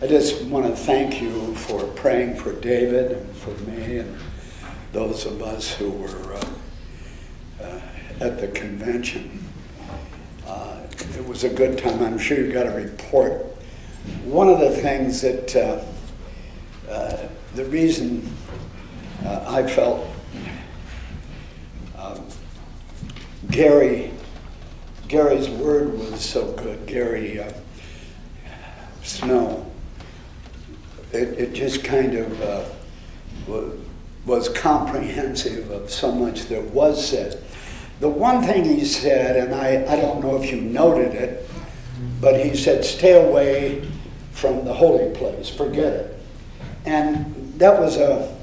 I just want to thank you for praying for David and for me and those of us who were uh, uh, at the convention. Uh, it was a good time. I'm sure you got a report. One of the things that uh, uh, the reason uh, I felt um, Gary Gary's word was so good. Gary Snow. It, it just kind of was comprehensive of so much that was said. The one thing he said, and I, I don't know if you noted it, but he said, stay away from the holy place, forget it. And that was a,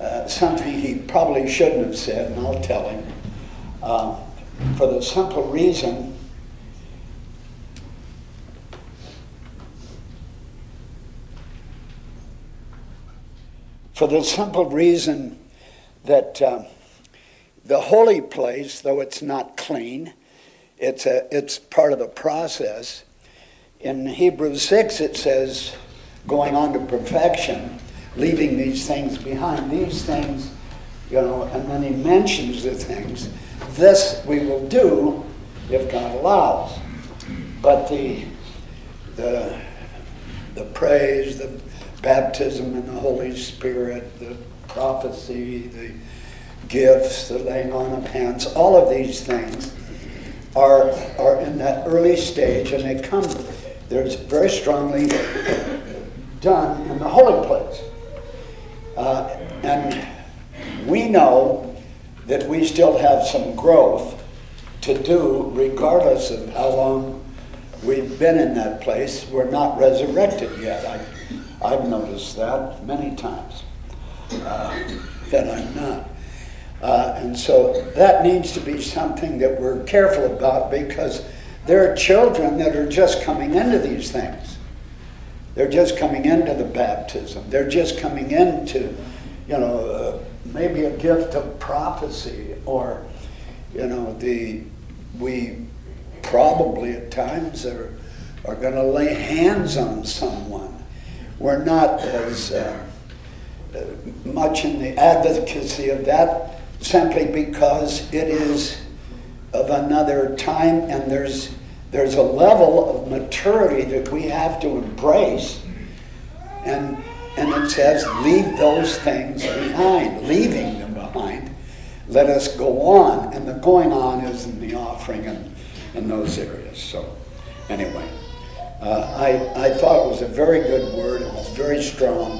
uh, something he probably shouldn't have said, and I'll tell him. Uh, for the simple reason for the simple reason that uh, the holy place, though it's not clean, it's, a, it's part of the process. In Hebrews 6, it says, going on to perfection, leaving these things behind. These things, you know, and then he mentions the things. This we will do if God allows. But the, the, the praise, the baptism in the Holy Spirit, the prophecy, the gifts, the laying on of hands, all of these things are, are in that early stage and they come, they're very strongly done in the holy place. Uh, and we know that we still have some growth to do regardless of how long we've been in that place. We're not resurrected yet. I, I've noticed that many times uh, that I'm not. Uh, and so that needs to be something that we're careful about because there are children that are just coming into these things. They're just coming into the baptism. They're just coming into, you know, uh, maybe a gift of prophecy or, you know, the we probably at times are, are going to lay hands on someone we're not as uh, much in the advocacy of that simply because it is of another time and there's there's a level of maturity that we have to embrace. And and it says leave those things behind. Leaving them behind let us go on. And the going on is in the offering and in those areas. So anyway uh, I, I thought it was a very good word. It was very strong.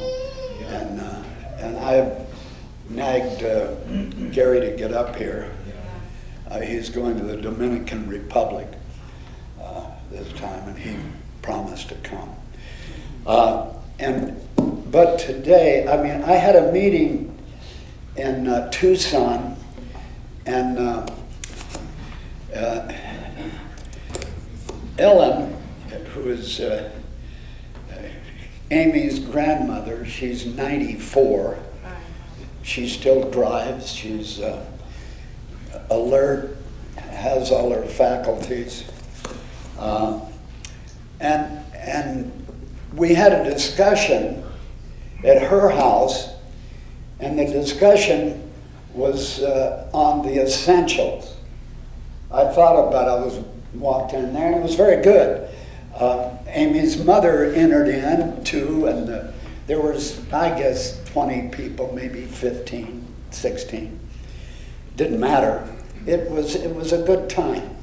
And, uh, and I've nagged uh, Gary to get up here. Uh, he's going to the Dominican Republic uh, this time, and he promised to come. Uh, and but today, I mean, I had a meeting in Tucson, and Ellen who is uh, Amy's grandmother. She's 94. She still drives. She's uh, alert, has all her faculties. Uh, and, and we had a discussion at her house, and the discussion was uh, on the essentials. I thought about it. I was walked in there, and it was very good. Uh, Amy's mother entered in too, and the, there was, I guess, 20 people, maybe 15, 16. Didn't matter. It was, it was a good time.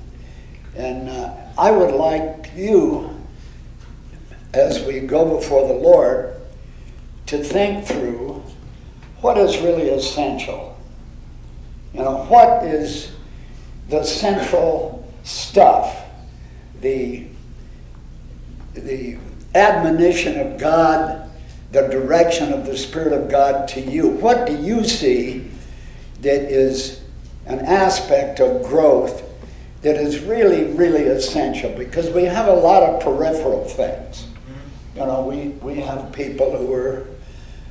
And uh, I would like you, as we go before the Lord, to think through what is really essential. You know, what is the central stuff, the the admonition of God, the direction of the Spirit of God to you. What do you see that is an aspect of growth that is really, really essential? Because we have a lot of peripheral things. You know, we, we have people who are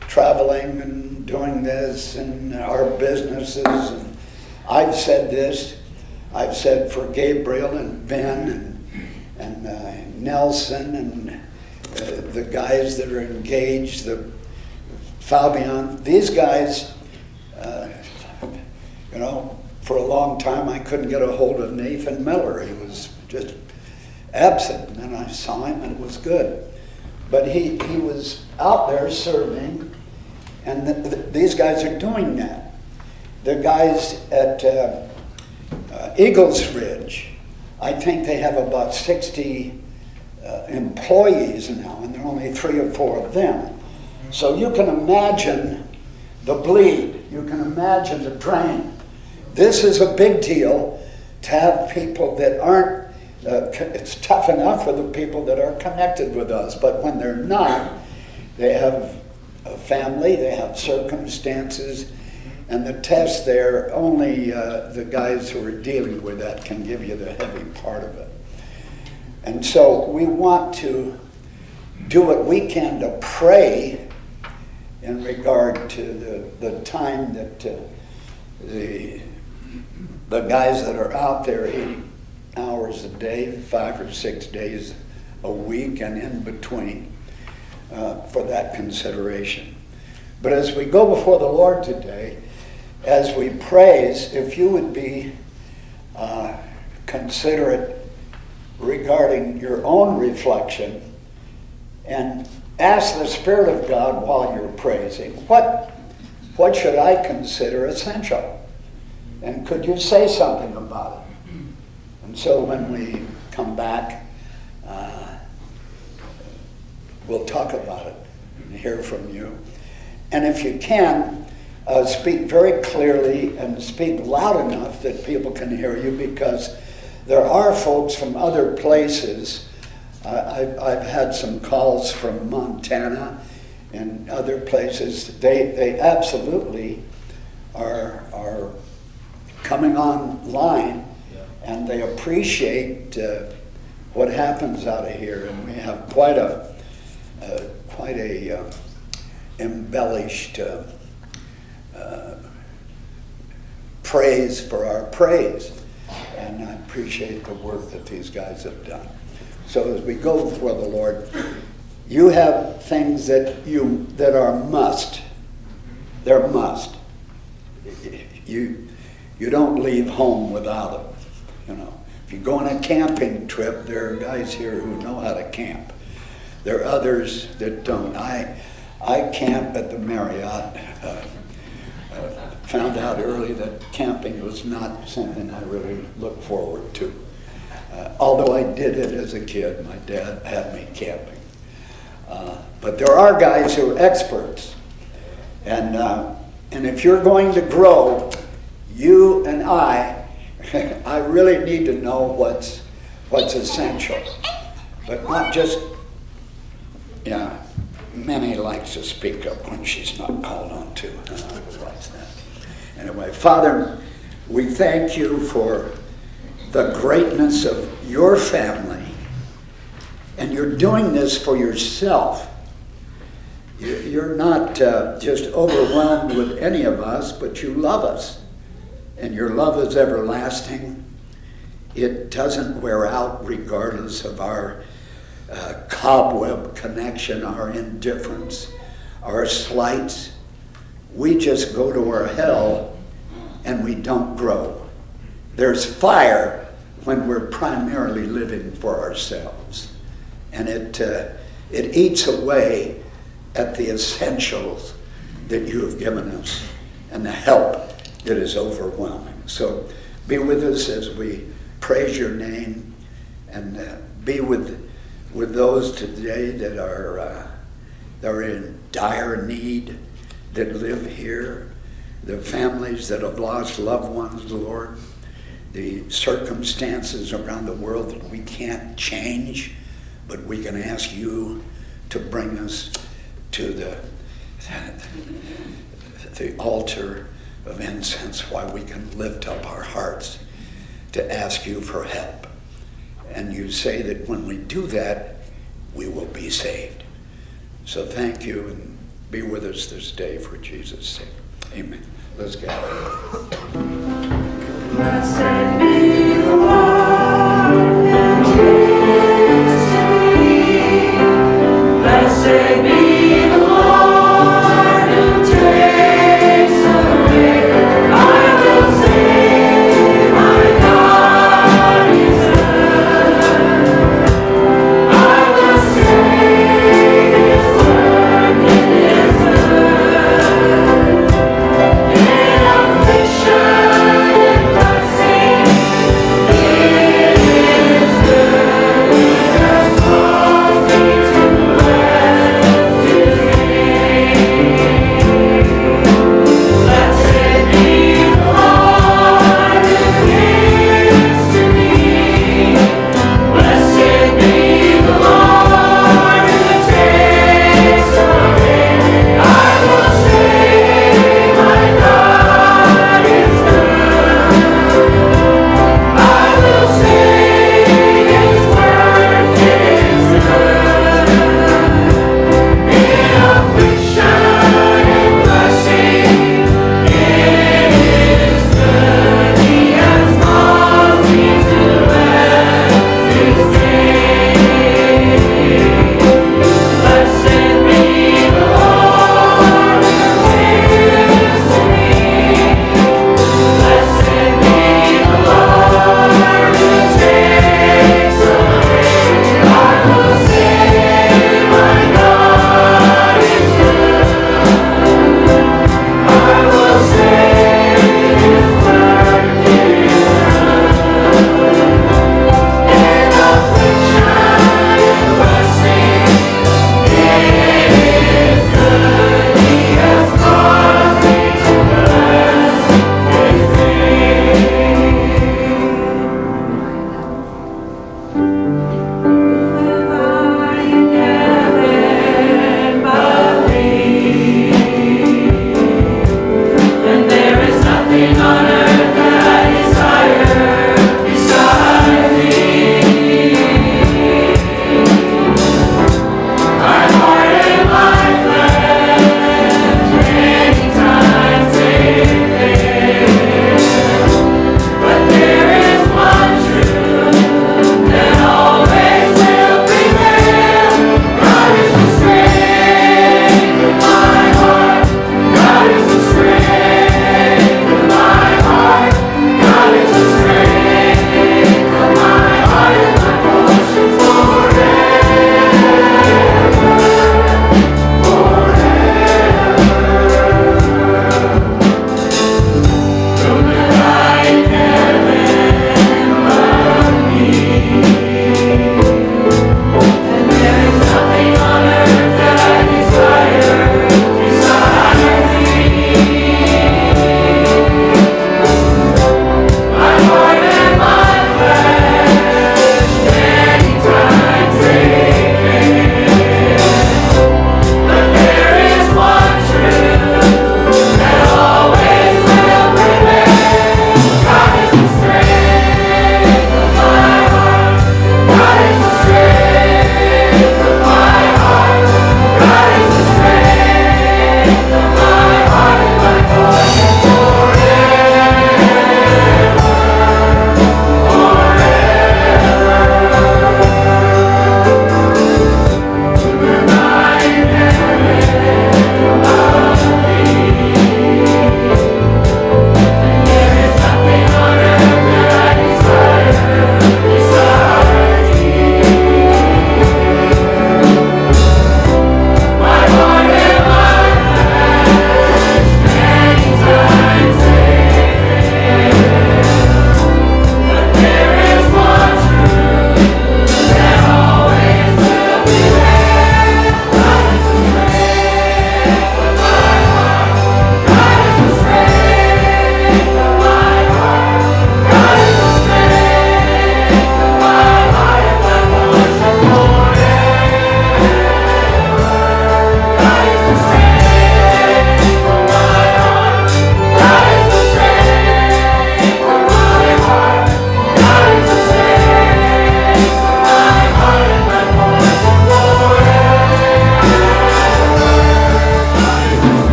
traveling and doing this and our businesses. And I've said this. I've said for Gabriel and Ben and, and uh, Nelson and uh, the guys that are engaged, the Fabian, these guys, uh, you know, for a long time I couldn't get a hold of Nathan Miller. He was just absent. And then I saw him and it was good. But he, he was out there serving, and the, the, these guys are doing that. The guys at uh, uh, Eagles Ridge, I think they have about 60 uh, employees now, and there are only three or four of them. So you can imagine the bleed, you can imagine the drain. This is a big deal to have people that aren't uh, it's tough enough for the people that are connected with us, but when they're not, they have a family, they have circumstances, and the test there, only uh, the guys who are dealing with that can give you the heavy part of it. And so we want to do what we can to pray in regard to the, the time that uh, the, the guys that are out there eating hours a day, five or six days a week, and in between uh, for that consideration. But as we go before the Lord today, as we praise, if you would be uh, considerate regarding your own reflection and ask the Spirit of God while you're praising, what, what should I consider essential? And could you say something about it? And so when we come back, uh, we'll talk about it and hear from you. And if you can, uh, speak very clearly and speak loud enough that people can hear you because there are folks from other places. I've, I've had some calls from Montana and other places. They, they absolutely are, are coming online and they appreciate uh, what happens out of here. And we have quite a uh, quite a uh, embellished uh, uh, praise for our praise, and I appreciate the work that these guys have done. So as we go before the Lord, you have things that you that are must. They're must. You you don't leave home without them. You know, if you go on a camping trip, there are guys here who know how to camp. There are others that don't. I, I camp at the Marriott. Uh, found out early that camping was not something I really looked forward to. Uh, although I did it as a kid, my dad had me camping. Uh, but there are guys who are experts. And, uh, and if you're going to grow, you and I I really need to know what's what's essential, but not just. Yeah, Minnie likes to speak up when she's not called on to. Uh, anyway, Father, we thank you for the greatness of your family, and you're doing this for yourself. You're not uh, just overwhelmed with any of us, but you love us and your love is everlasting. It doesn't wear out regardless of our uh, cobweb connection, our indifference, our slights. We just go to our hell and we don't grow. There's fire when we're primarily living for ourselves. And it, uh, it eats away at the essentials that you have given us and the help that is overwhelming. So be with us as we praise your name and uh, be with, with those today that are, uh, that are in dire need, that live here, the families that have lost loved ones, Lord, the circumstances around the world that we can't change, but we can ask you to bring us to the, the altar of incense why we can lift up our hearts to ask you for help. And you say that when we do that, we will be saved. So thank you and be with us this day for Jesus' sake. Amen. Let's gather. Blessed be the Lord, and Thank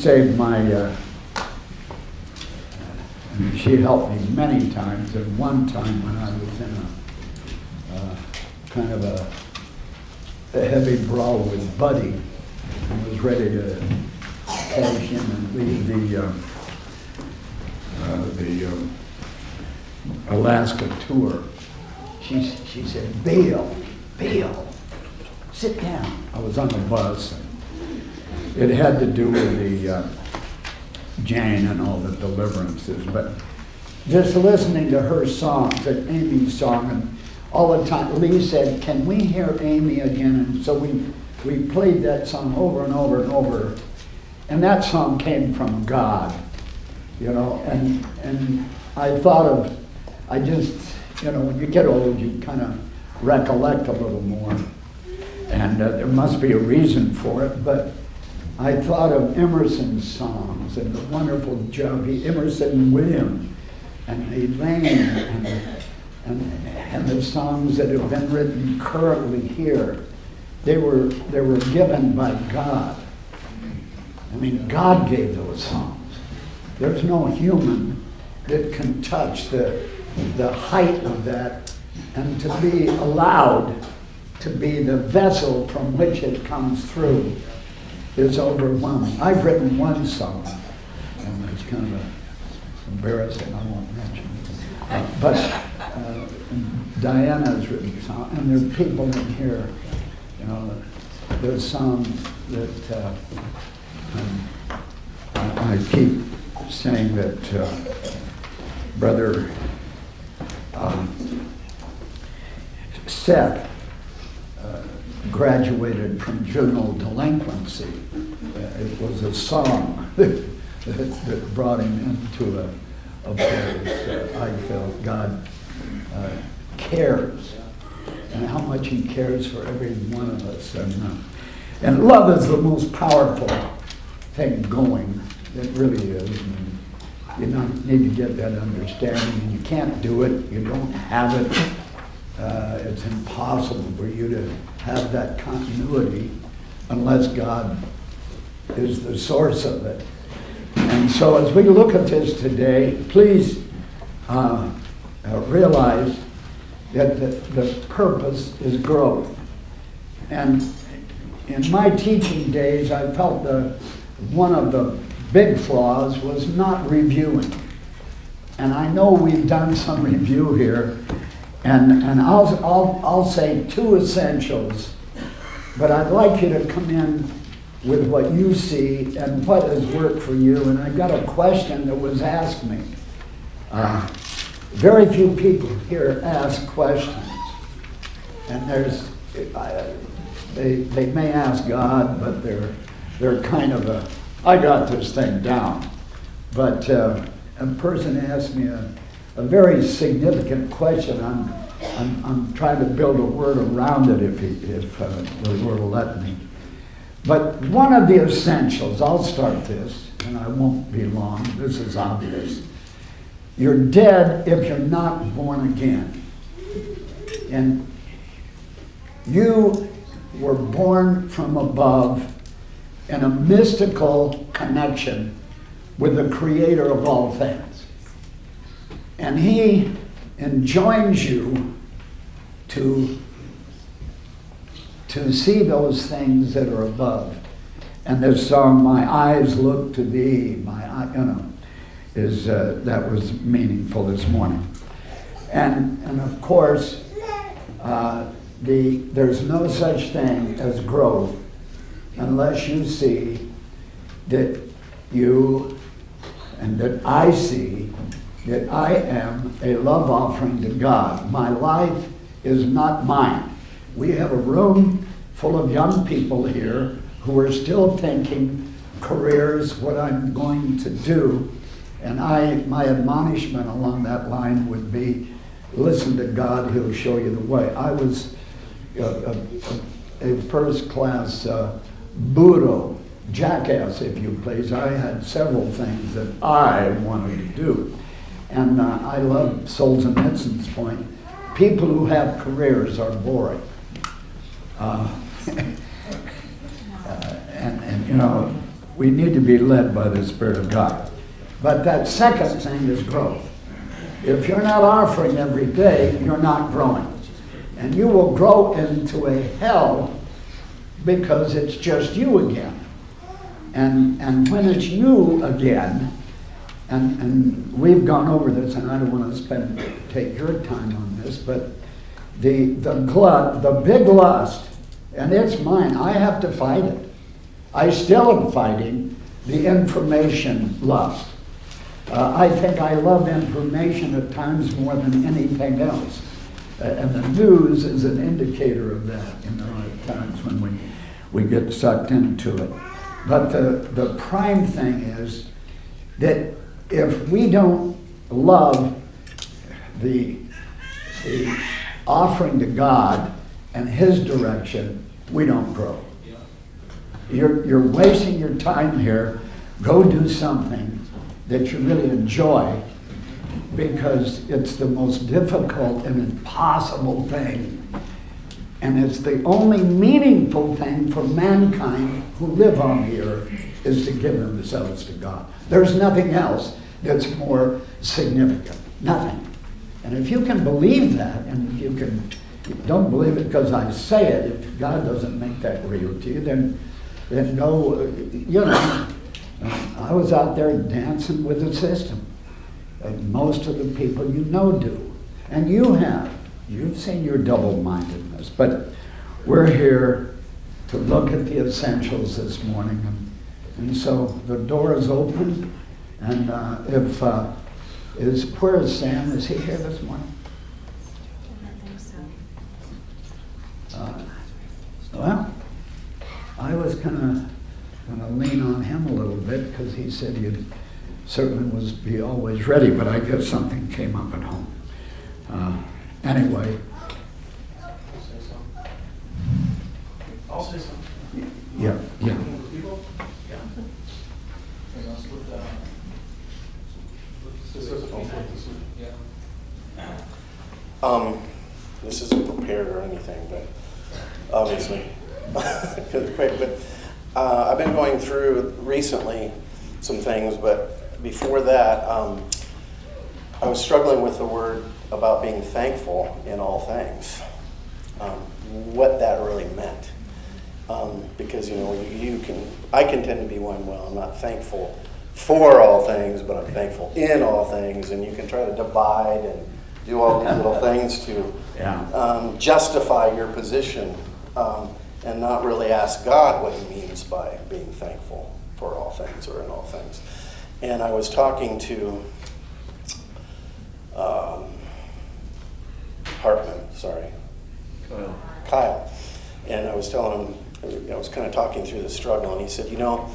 saved my, uh, she helped me many times. And one time when I was in a uh, kind of a, a heavy brawl with Buddy, and was ready to cash in and leave the uh, uh, the um, Alaska tour. She she said, "Bill, Bill, sit down." I was on the bus. It had to do with the uh, Jane and all the deliverances, but just listening to her songs, that Amy's song, and all the time, Lee said, "Can we hear Amy again?" And so we we played that song over and over and over, and that song came from God, you know. And and I thought of, I just, you know, when you get old, you kind of recollect a little more, and uh, there must be a reason for it, but. I thought of Emerson's songs and the wonderful job he, Emerson and William and Elaine and, and, and the songs that have been written currently here. They were, they were given by God. I mean, God gave those songs. There's no human that can touch the, the height of that and to be allowed to be the vessel from which it comes through is overwhelming. I've written one song, and it's kind of embarrassing, I won't mention it. Uh, but uh, has written a song, and there are people in here, you know, there's songs that uh, I, I keep saying that uh, Brother um, Seth graduated from juvenile delinquency. Uh, it was a song that, that, brought him into a, a place I felt God uh, cares and how much He cares for every one of us. And, uh, and love is the most powerful thing going. It really is. And you know, need to get that understanding. And you can't do it. You don't have it. Uh, it's impossible for you to have that continuity unless God is the source of it. And so, as we look at this today, please uh, uh, realize that the, the purpose is growth. And in my teaching days, I felt the one of the big flaws was not reviewing. And I know we've done some review here, and, and I'll, I'll, I'll say two essentials, but I'd like you to come in with what you see and what has worked for you. And I've got a question that was asked me. Uh, very few people here ask questions. And there's, I, they, they may ask God, but they're, they're kind of a, I got this thing down. But uh, a person asked me a, a very significant question. I'm, I'm, I'm trying to build a word around it if, he, if uh, the Lord will let me. But one of the essentials, I'll start this, and I won't be long, this is obvious. You're dead if you're not born again. And you were born from above in a mystical connection with the creator of all things. And he enjoins you to, to see those things that are above. And this song, My Eyes Look to Thee, my you know, is uh, that was meaningful this morning. And, and of course, uh, the, there's no such thing as growth unless you see that you and that I see that I am a love offering to God. My life is not mine. We have a room full of young people here who are still thinking careers, what I'm going to do. And I, my admonishment along that line would be listen to God, He'll show you the way. I was a, a, a first class uh, Budo, jackass, if you please. I had several things that I wanted to do. And uh, I love Solzhenitsyn's point. People who have careers are boring. Uh, uh, and, and, you know, we need to be led by the Spirit of God. But that second thing is growth. If you're not offering every day, you're not growing. And you will grow into a hell because it's just you again. And, and when it's you again, and, and we've gone over this, and I don't want to spend take your time on this, but the, the glut, the big lust, and it's mine. I have to fight it. I still am fighting the information lust. Uh, I think I love information at times more than anything else. Uh, and the news is an indicator of that, you know, at times when we, we get sucked into it. But the, the prime thing is that if we don't love the, the offering to God and His direction, we don't grow. You're, you're wasting your time here. Go do something that you really enjoy because it's the most difficult and impossible thing. And it's the only meaningful thing for mankind who live on the earth is to give themselves to God. There's nothing else that's more significant. Nothing. And if you can believe that, and if you can don't believe it because I say it, if God doesn't make that real to you, then then no, uh, you know, uh, I was out there dancing with the system. And most of the people you know do. And you have. You've seen your double mindedness. But we're here to look at the essentials this morning. And so the door is open. And uh, if, uh, is, where is Sam? Is he here this morning? I think so. Uh, well, I was kind of going to lean on him a little bit because he said he certainly was be always ready, but I guess something came up at home. Uh, anyway. I'll say something. Yeah, yeah. Um, this isn't prepared or anything, but obviously, quick. But uh, I've been going through recently some things, but before that, um, I was struggling with the word about being thankful in all things. Um, what that really meant. Um, because you know you, you can, I can tend to be one. Well, I'm not thankful for all things, but I'm thankful in all things, and you can try to divide and do all these little things to Yeah. um, justify your position um, and not really ask God what He means by being thankful for all things or in all things. And I was talking to um, Hartman, sorry, Kyle, and I was telling him, I was kind of talking through the struggle, and he said, You know,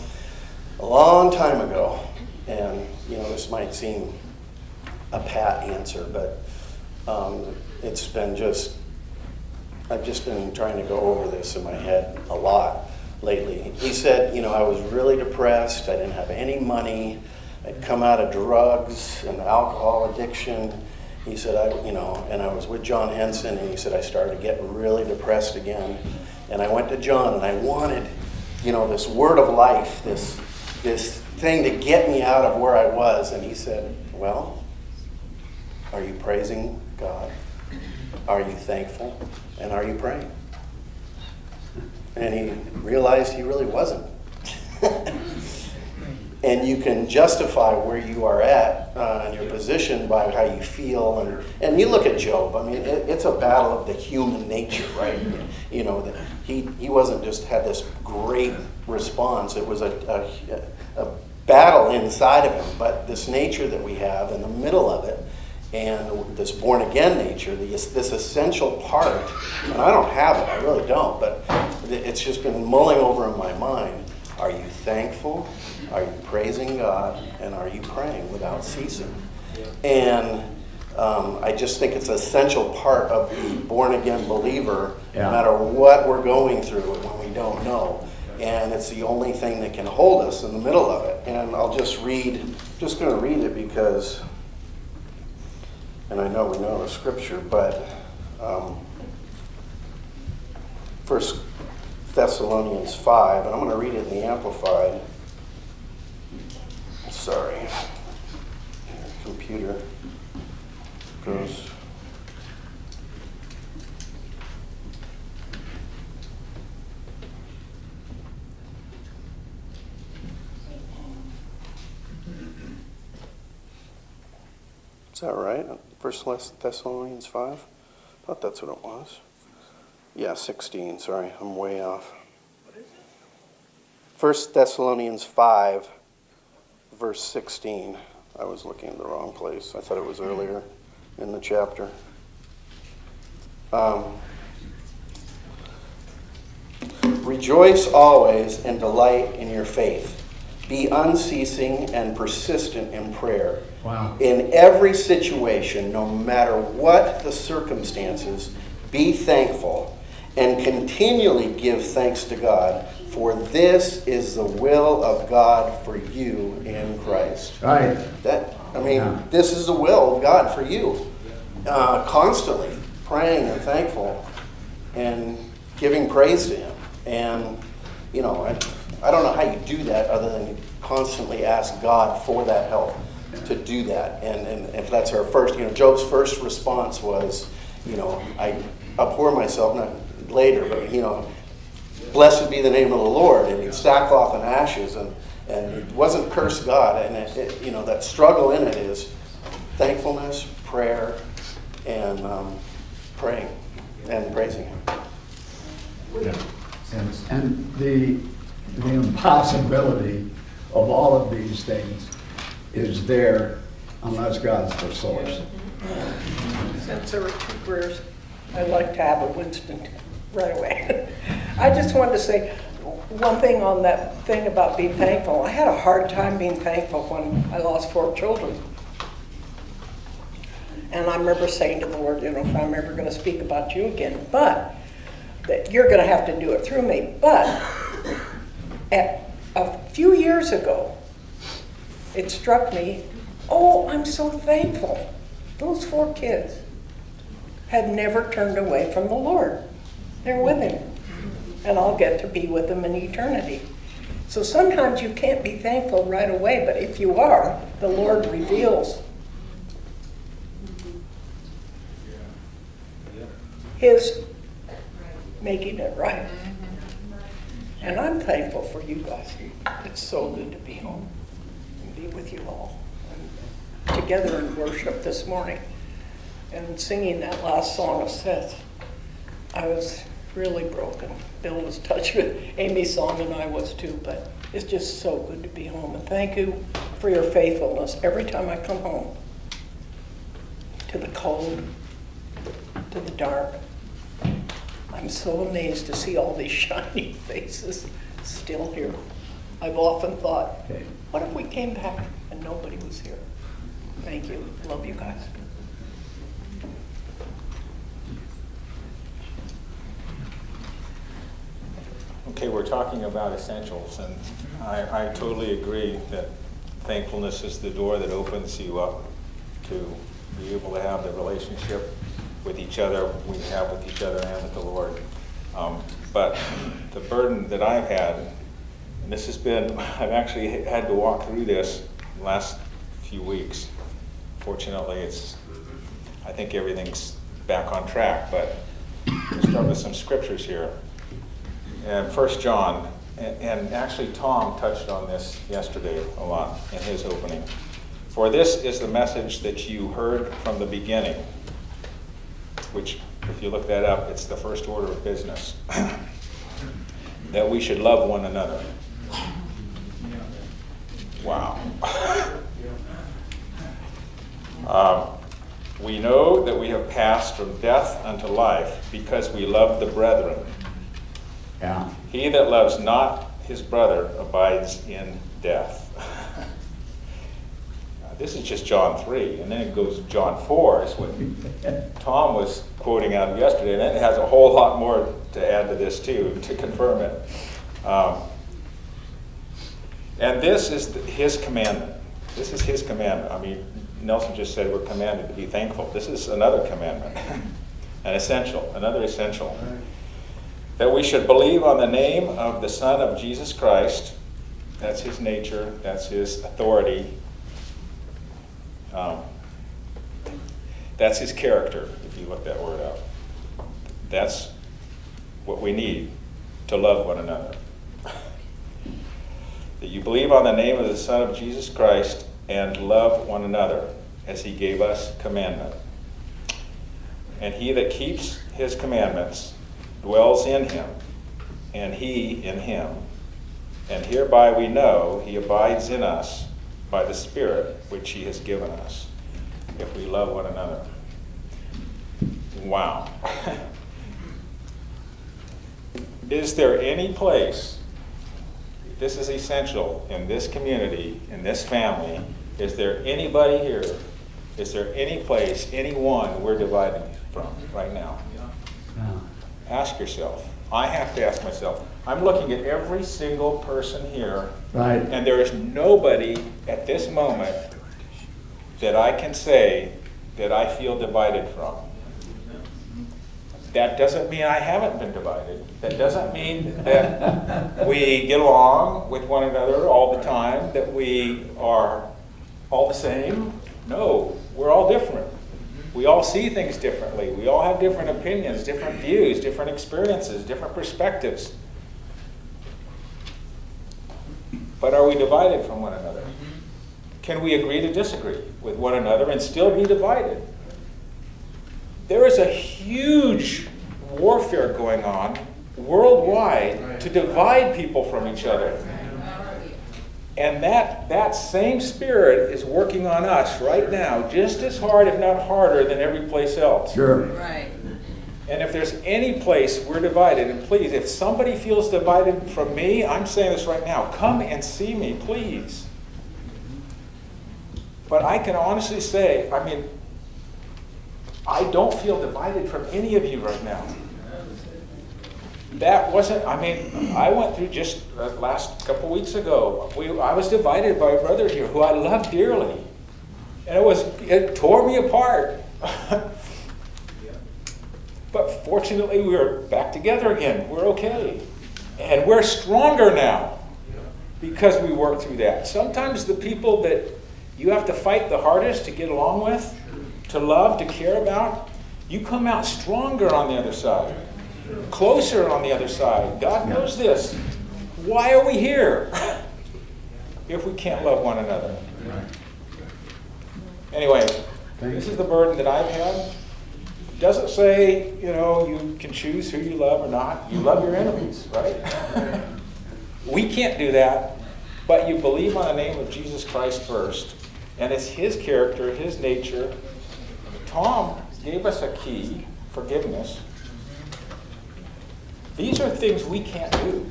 a long time ago, and you know, this might seem a pat answer, but um, it's been just, I've just been trying to go over this in my head a lot lately. He said, you know, I was really depressed, I didn't have any money, I'd come out of drugs and alcohol addiction. He said, I, you know, and I was with John Henson, and he said, I started to get really depressed again. And I went to John, and I wanted, you know, this word of life, this, this thing to get me out of where I was. And he said, Well, are you praising God? Are you thankful? And are you praying? And he realized he really wasn't. and you can justify where you are at uh, and your position by how you feel. And, and you look at Job, I mean, it, it's a battle of the human nature, right? You know, he, he wasn't just had this great response, it was a, a, a battle inside of him. But this nature that we have in the middle of it, and this born again nature, this, this essential part, and I don't have it, I really don't, but it's just been mulling over in my mind. Are you thankful? Are you praising God? And are you praying without ceasing? And Um, I just think it's an essential part of the born again believer, Yeah. no matter what we're going through when we don't know. And it's the only thing that can hold us in the middle of it. And I'll just read, just going to read it because, and I know we know the scripture, but um, First Thessalonians 5, and I'm going to read it in the Amplified. Sorry. Computer goes. Is that right? First Thessalonians 5? I thought that's what it was. Yeah, 16. Sorry, I'm way off. What is it? First Thessalonians 5, verse 16. I was looking in the wrong place. I thought it was earlier in the chapter. Um, Rejoice always and delight in your faith. Be unceasing and persistent in prayer. Wow. In every situation, no matter what the circumstances, be thankful and continually give thanks to God, for this is the will of God for you in Christ. Right. That I mean, Yeah. this is the will of God for you. Uh, constantly praying and thankful and giving praise to Him. And you know, I, I don't know how you do that other than constantly ask God for that help to do that. And, and if that's our first, you know, Job's first response was, you know, I abhor myself, not later, but you know, blessed be the name of the Lord. And he'd sackcloth and ashes, and and it wasn't curse God. And it, it, you know, that struggle in it is thankfulness, prayer, and um, praying and praising Him. Yeah. And, and the, the impossibility of all of these things is there unless God's the source. Since there were two prayers, I'd like to have a Winston right away. I just wanted to say one thing on that thing about being thankful. I had a hard time being thankful when I lost four children. And I remember saying to the Lord, you know, if I'm ever going to speak about you again, but that you're going to have to do it through me. But at a few years ago, it struck me, oh, I'm so thankful. Those four kids had never turned away from the Lord. They're with Him. And I'll get to be with Him in eternity. So sometimes you can't be thankful right away, but if you are, the Lord reveals His making it right. And I'm thankful for you guys. It's so good to be home and be with you all. And together in worship this morning and singing that last song of Seth. I was really broken. Bill was touched with Amy's song, and I was too. But it's just so good to be home. And thank you for your faithfulness every time I come home to the cold, to the dark. I'm so amazed to see all these shiny faces still here. I've often thought, Okay. what if we came back and nobody was here? Thank you. Love you guys. Okay, we're talking about essentials, and I, I totally agree that thankfulness is the door that opens you up to be able to have the relationship with each other we have with each other and with the Lord. Um, but the burden that I've had, and this has been, I've actually had to walk through this last few weeks. Fortunately, it's, I think everything's back on track, but we'll start with some scriptures here and First John, and actually Tom touched on this yesterday a lot in his opening. For this is the message that you heard from the beginning, which, if you look that up, it's the first order of business. that we should love one another. Wow. um, we know that we have passed from death unto life because we love the brethren. Yeah. He that loves not his brother abides in death. this is just John 3, and then it goes John 4, is what Tom was quoting out yesterday, and then it has a whole lot more to add to this too, to confirm it. Um, and this is the, his commandment. This is his commandment. I mean, Nelson just said we're commanded to be thankful. This is another commandment, an essential, another essential. That we should believe on the name of the Son of Jesus Christ. That's his nature, that's his authority, um, that's his character, if you look that word up. That's what we need to love one another. that you believe on the name of the Son of Jesus Christ and love one another as he gave us commandment. And he that keeps his commandments dwells in him, and he in him. And hereby we know he abides in us by the Spirit which he has given us, if we love one another. Wow. is there any place, this is essential in this community, in this family, is there anybody here, is there any place, anyone we're dividing from right now? Ask yourself. I have to ask myself. I'm looking at every single person here, Right. and there is nobody at this moment that I can say that I feel divided from. That doesn't mean I haven't been divided. That doesn't mean that we get along with one another all the time, that we are all the same. No, we're all different. We all see things differently. We all have different opinions, different views, different experiences, different perspectives. But are we divided from one another? Can we agree to disagree with one another and still be divided? There is a huge warfare going on worldwide to divide people from each other. And that, that same spirit is working on us right now, just as hard, if not harder, than every place else. Sure. Right. And if there's any place we're divided, and please, if somebody feels divided from me, I'm saying this right now, come and see me, please. But I can honestly say, I mean, I don't feel divided from any of you right now. That wasn't, I mean, I went through just last couple weeks ago. We, I was divided by a brother here who I love dearly. And it was, it tore me apart. But fortunately, we're back together again. We're okay. And we're stronger now because we worked through that. Sometimes the people that you have to fight the hardest to get along with, to love, to care about, you come out stronger on the other side, closer on the other side. God knows this. Why are we here if we can't love one another? Anyway, this is the burden that I've had doesn't say, you know, you can choose who you love or not. You love your enemies, right? we can't do that, but you believe on the name of Jesus Christ first, and it's His character, His nature. Tom gave us a key, forgiveness. These are things we can't do.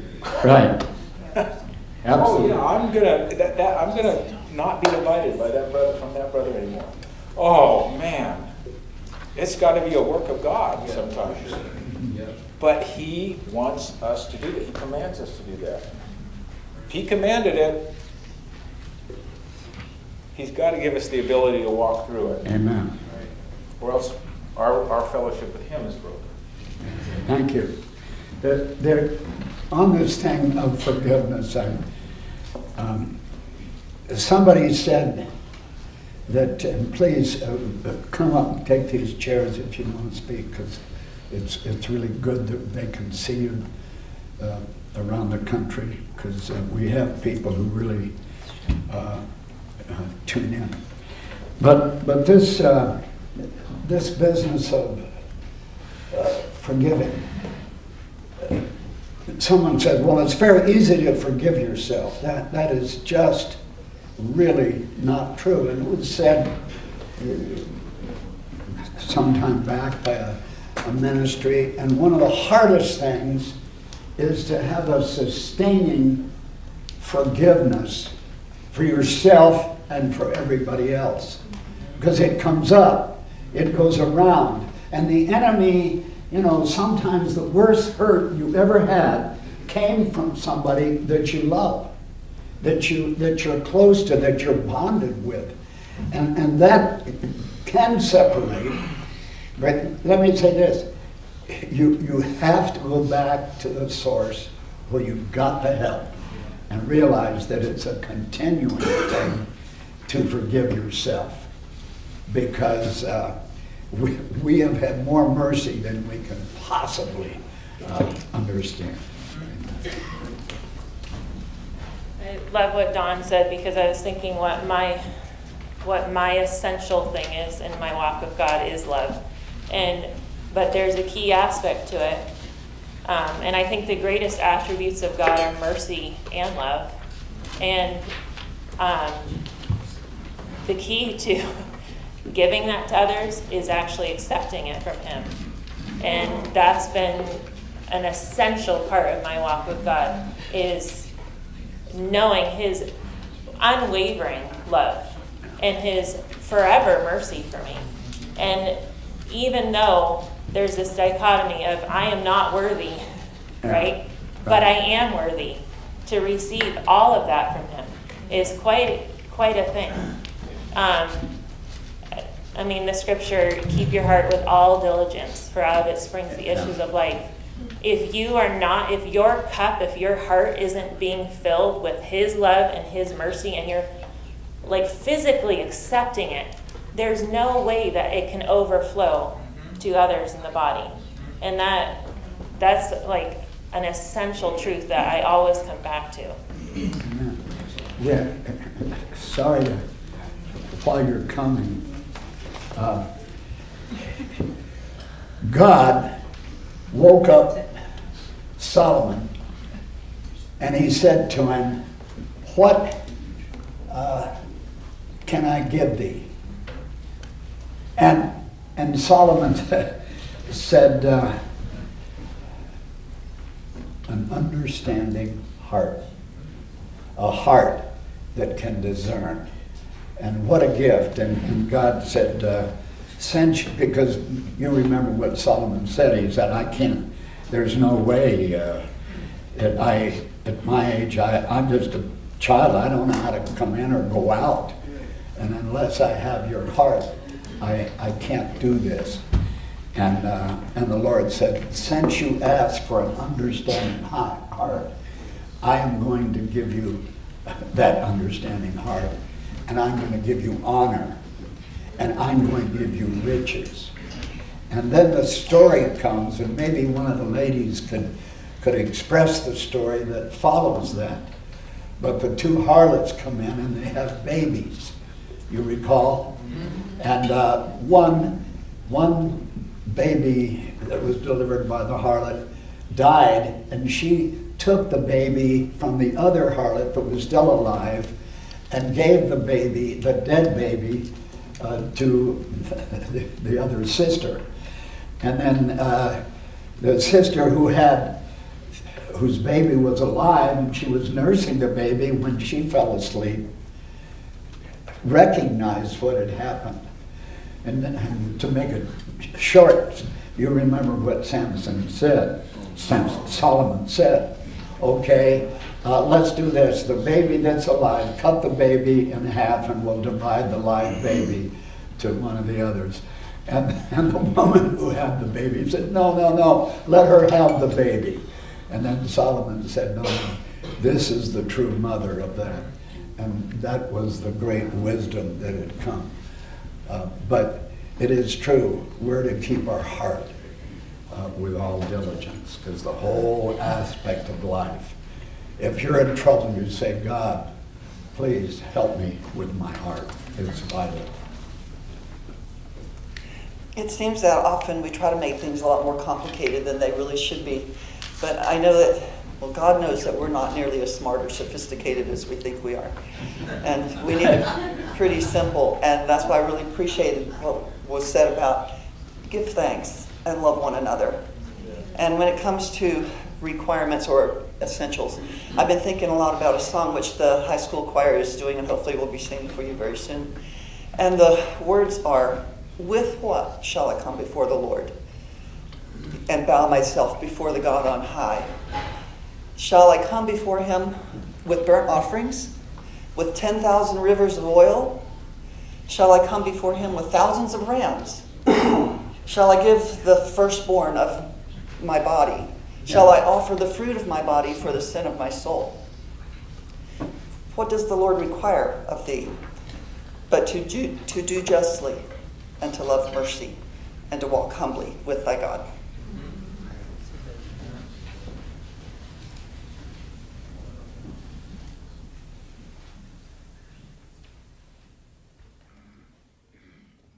Right. Absolutely. Oh yeah, I'm gonna that, that I'm gonna not be divided by that brother from that brother anymore. Oh man, it's got to be a work of God sometimes. But He wants us to do that. He commands us to do that. If He commanded it, He's got to give us the ability to walk through it, Amen. or else our, our fellowship with Him is broken. Thank you. On this thing of forgiveness, I, um, somebody said that, and please uh, come up and take these chairs if you want to speak, because it's, it's really good that they can see you uh, around the country, because uh, we have people who really uh, uh, tune in. But, but this, uh, this business of uh, forgiving, someone said, well, it's very easy to forgive yourself. That, that is just really not true. And it was said uh, sometime back by a, a ministry, and one of the hardest things is to have a sustaining forgiveness for yourself and for everybody else. Because it comes up, it goes around. And the enemy, you know, sometimes the worst hurt you ever had came from somebody that you love, that, you, that you're close to, that you're bonded with. And, and that can separate. But let me say this you, you have to go back to the source where you got the help and realize that it's a continuing thing to forgive yourself because uh, we, have had more mercy than we can possibly uh, understand. I love what Don said because I was thinking what my what my essential thing is in my walk with God is love, and but there's a key aspect to it, um, and I think the greatest attributes of God are mercy and love, and um, the key to giving that to others is actually accepting it from Him, and that's been an essential part of my walk with God is knowing his unwavering love and his forever mercy for me. And even though there's this dichotomy of I am not worthy, Yeah. right? But I am worthy to receive all of that from him is quite quite a thing. Um, I mean, the scripture, keep your heart with all diligence, for out of it springs the issues of life. If you are not, if your cup, if your heart isn't being filled with His love and His mercy, and you're like physically accepting it, there's no way that it can overflow mm-hmm. to others in the body. And that, that's like an essential truth that I always come back to. Yeah, sorry to, while you're coming. Uh, God woke up Solomon and he said to him, What uh, can I give thee? And, and Solomon said, uh, An understanding heart a heart that can discern. And what a gift. And, and God said, uh, since, because you remember what Solomon said, he said, I can't, there's no way uh, that I, at my age, I, I'm just a child, I don't know how to come in or go out. And unless I have your heart, I, I can't do this. And, uh, and the Lord said, since you ask for an understanding heart, I am going to give you that understanding heart, and I'm going to give you honor, and I'm going to give you riches. And then the story comes, and maybe one of the ladies could, could express the story that follows that. But the two harlots come in and they have babies, you recall? And uh, one, one baby that was delivered by the harlot died, and she took the baby from the other harlot that was still alive and gave the baby, the dead baby, uh, to the, the, other sister. And then uh, the sister who had, whose baby was alive and she was nursing the baby when she fell asleep, recognized what had happened. And, and to make it short, you remember what Samson said, Samson, Solomon said okay, uh, let's do this. The baby that's alive, cut the baby in half and we'll divide the live baby to one of the others. And, and the woman who had the baby said, no, no, no, let her have the baby. And then Solomon said, no, this is the true mother of that. And that was the great wisdom that had come. Uh, but it is true, we're to keep our heart uh, with all diligence, because the whole aspect of life, if you're in trouble, you say, God, please help me with my heart. It's vital. It seems that often we try to make things a lot more complicated than they really should be. But I know that, well, God knows that we're not nearly as smart or sophisticated as we think we are. And we need it pretty simple. And that's why I really appreciated what was said about give thanks and love one another. And when it comes to requirements or essentials. I've been thinking a lot about a song which the high school choir is doing, and hopefully we'll be singing for you very soon. And the words are, With what shall I come before the Lord and bow myself before the God on high? Shall I come before him with burnt offerings, with 10,000 rivers of oil? Shall I come before him with thousands of rams? Shall I give the firstborn of my body? Shall I offer the fruit of my body for the sin of my soul? What does the Lord require of thee? But to do, to do justly, and to love mercy, and to walk humbly with thy God.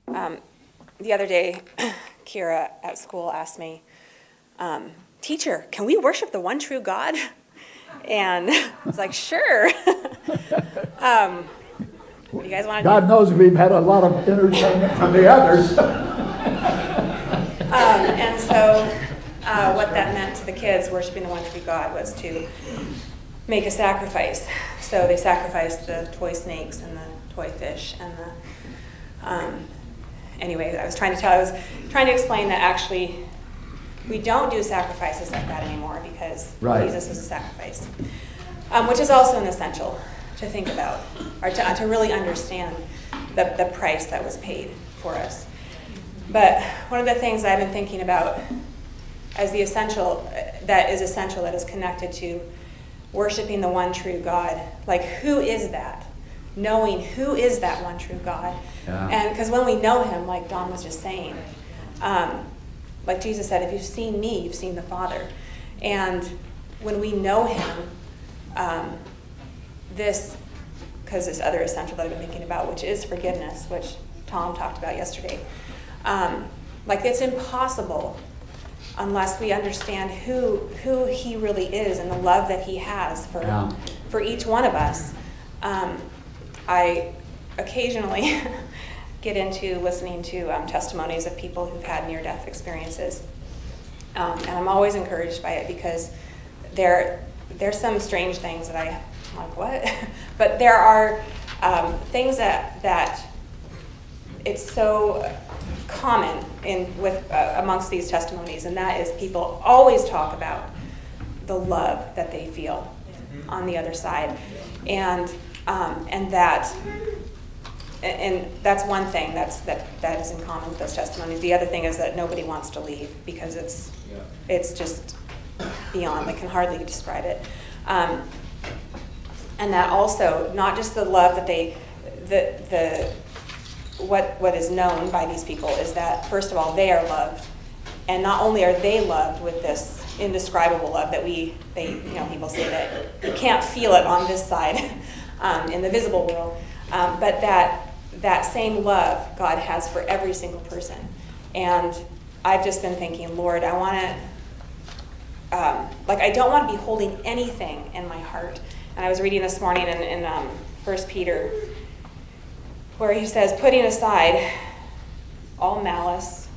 Um, the other day, Kira at school asked me, um, Teacher, can we worship the one true God? And I was like, Sure. um, you guys want to? God knows we've had a lot of entertainment from the others. um, and so, uh, what that meant to the kids worshiping the one true God was to make a sacrifice. So they sacrificed the toy snakes and the toy fish and the um, anyway, I was trying to tell, I was trying to explain that actually we don't do sacrifices like that anymore because right. Jesus was a sacrifice, um, which is also an essential to think about or to, uh, to really understand the, the price that was paid for us. But one of the things I've been thinking about as the essential, that is essential, that is connected to worshiping the one true God, like who is that? Knowing who is that one true God yeah. And because when we know Him, like Don was just saying, um, like Jesus said, if you've seen me, you've seen the Father. And when we know Him, um, this, because this other essential that I've been thinking about, which is forgiveness, which Tom talked about yesterday, um, like it's impossible unless we understand who who he really is and the love that he has for yeah. for each one of us. Um, I occasionally get into listening to um, testimonies of people who've had near death experiences. Um, and I'm always encouraged by it because there, there's some strange things that I, I'm like, what? but there are um, things that, that it's so common in, with, uh, amongst these testimonies, and that is people always talk about the love that they feel on the other side. And, um, and that and that's one thing that's that that is in common with those testimonies. The other thing is that nobody wants to leave because it's yeah. it's just beyond. I can hardly describe it. Um, and that also not just the love that they the the what what is known by these people is that first of all they are loved, and not only are they loved with this indescribable love that we they you know people say that you can't feel it on this side um, in the visible world, um, but that that same love God has for every single person. And I've just been thinking, Lord, I want to, um, like, I don't want to be holding anything in my heart. And I was reading this morning in, in um, 1 Peter, where he says, putting aside all malice,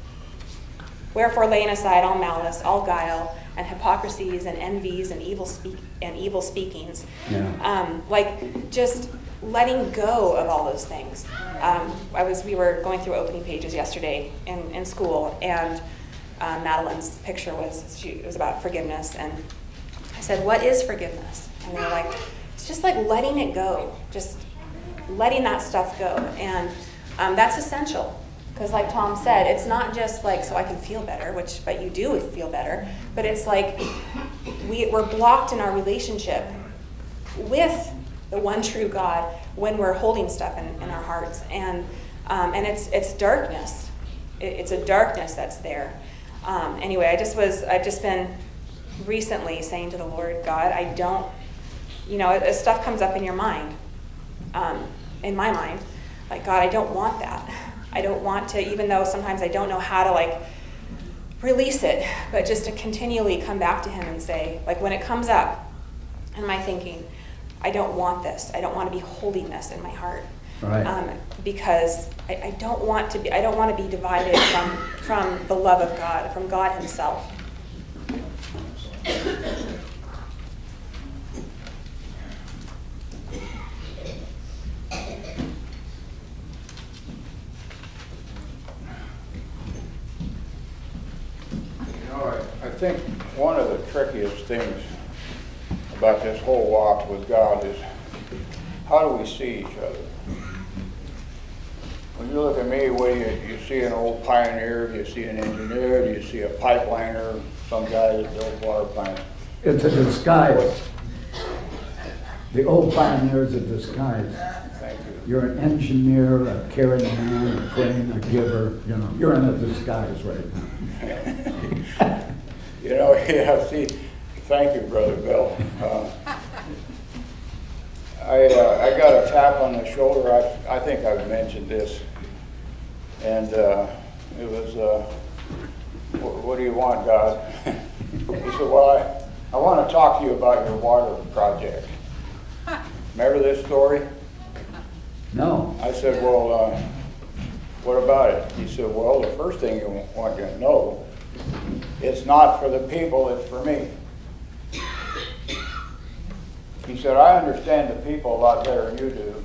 wherefore laying aside all malice, all guile, and hypocrisies and envies and evil speak and evil speakings, yeah. um, like just letting go of all those things. Um, I was, we were going through opening pages yesterday in, in school, and uh, Madeline's picture was, she, it was about forgiveness, and I said, what is forgiveness? And they were like, it's just like letting it go, just letting that stuff go, and um, that's essential. Because, like Tom said, it's not just like so I can feel better, which, but you do feel better, but it's like we, we're blocked in our relationship with the one true God when we're holding stuff in, in our hearts. And, um, and it's, it's darkness. It, it's a darkness that's there. Um, anyway, I just was, I've just been recently saying to the Lord, God, I don't, you know, as stuff comes up in your mind, um, in my mind, like, God, I don't want that. I don't want to, even though sometimes I don't know how to, like, release it, but just to continually come back to Him and say, like, when it comes up in my thinking, I don't want this. I don't want to be holding this in my heart. Right. Um, because I, I, don't want to be I don't want to be divided from from the love of God, from God Himself. You know, I think one of the trickiest things about this whole walk with God is how do we see each other? When you look at me, what do you, you see an old pioneer, do you see an engineer, do you see a pipeliner, some guy that built water plants? It's a disguise. The old pioneer's a disguise. Thank you. You're an engineer, a caring man, a friend, a giver, you know, you're in a disguise right now. You know, yeah, see, thank you, Brother Bill. Uh, I, uh, I got a tap on the shoulder, I, I think I've mentioned this. And, uh, it was, uh, what, what do you want, God? He said, well, I, I wanna talk to you about your water project. Remember this story? No, I said, well, uh, what about it? He said, well, the first thing you want you to know, it's not for the people, it's for me. He said, I understand the people a lot better than you do,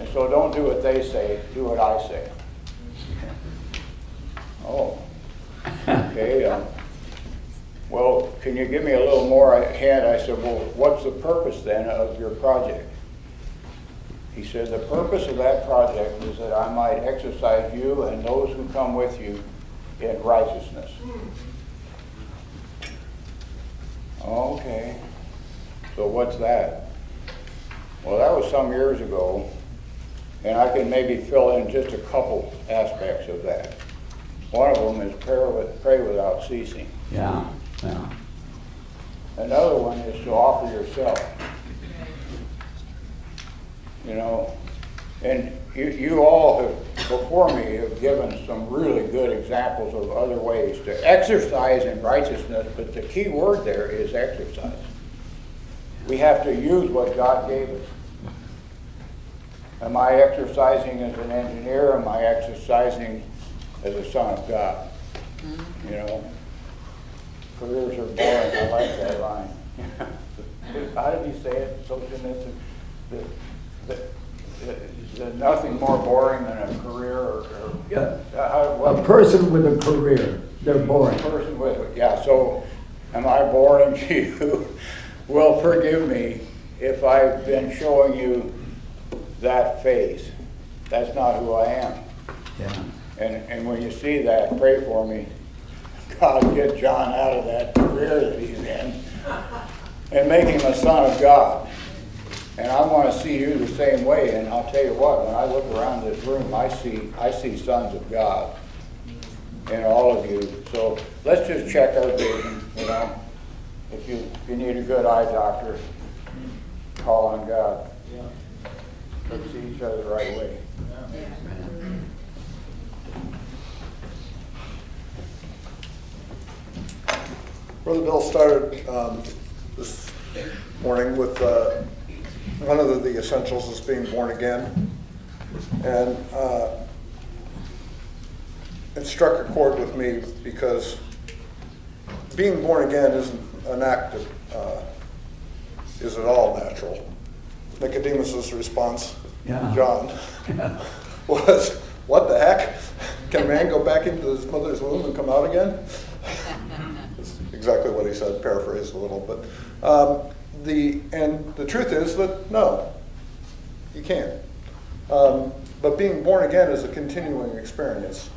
and so don't do what they say, do what I say. Oh, okay, um, well, can you give me a little more hint? I said, well, what's the purpose then of your project? He said, the purpose of that project is that I might exercise you and those who come with you in righteousness. Okay, so what's that? Well, that was some years ago, and I can maybe fill in just a couple aspects of that. One of them is prayer with, pray without ceasing. yeah, yeah. Another one is to offer yourself. You know, and you, you all have, before me, have given some really good examples of other ways to exercise in righteousness, but the key word there is exercise. We have to use what God gave us. Am I exercising as an engineer? Am I exercising as a son of God? You know, careers are boring. I like that line. How did he say it? Solzhenitsyn? The, the, the, the, nothing more boring than a career or, or Yeah. uh, how, A person with a career, they're boring. A person with yeah. So, am I boring to you? Well, forgive me if I've been showing you that face. That's not who I am. Yeah. And, and when you see that, pray for me. God, get John out of that career that he's in and make him a son of God. And I want to see you the same way. And I'll tell you what, when I look around this room, I see, I see sons of God in all of you. So let's just check our vision, you know. If you, if you need a good eye doctor, call on God. Let's see each other the right way. Brother Bill started um, this morning with uh, one of the- the essentials is being born again. And uh, it struck a chord with me because being born again isn't an act that uh, is at all natural. Nicodemus's response, Yeah. John, was, "What the heck? Can a man go back into his mother's womb and come out again?" That's exactly what he said, paraphrased a little, but um, the and the truth is that no, you can't. Um, but being born again is a continuing experience.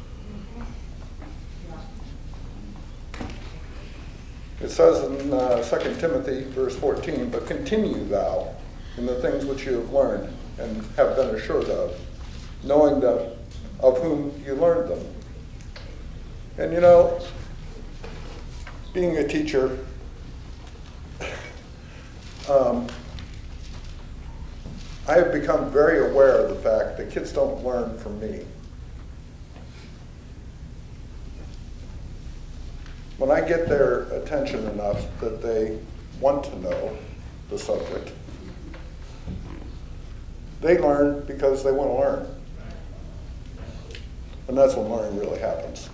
It says in uh, 2 Timothy, verse 14, but continue thou in the things which you have learned and have been assured of, knowing that of whom you learned them. And you know, being a teacher, um, I have become very aware of the fact that kids don't learn from me. When I get their attention enough that they want to know the subject, they learn because they want to learn. And that's when learning really happens.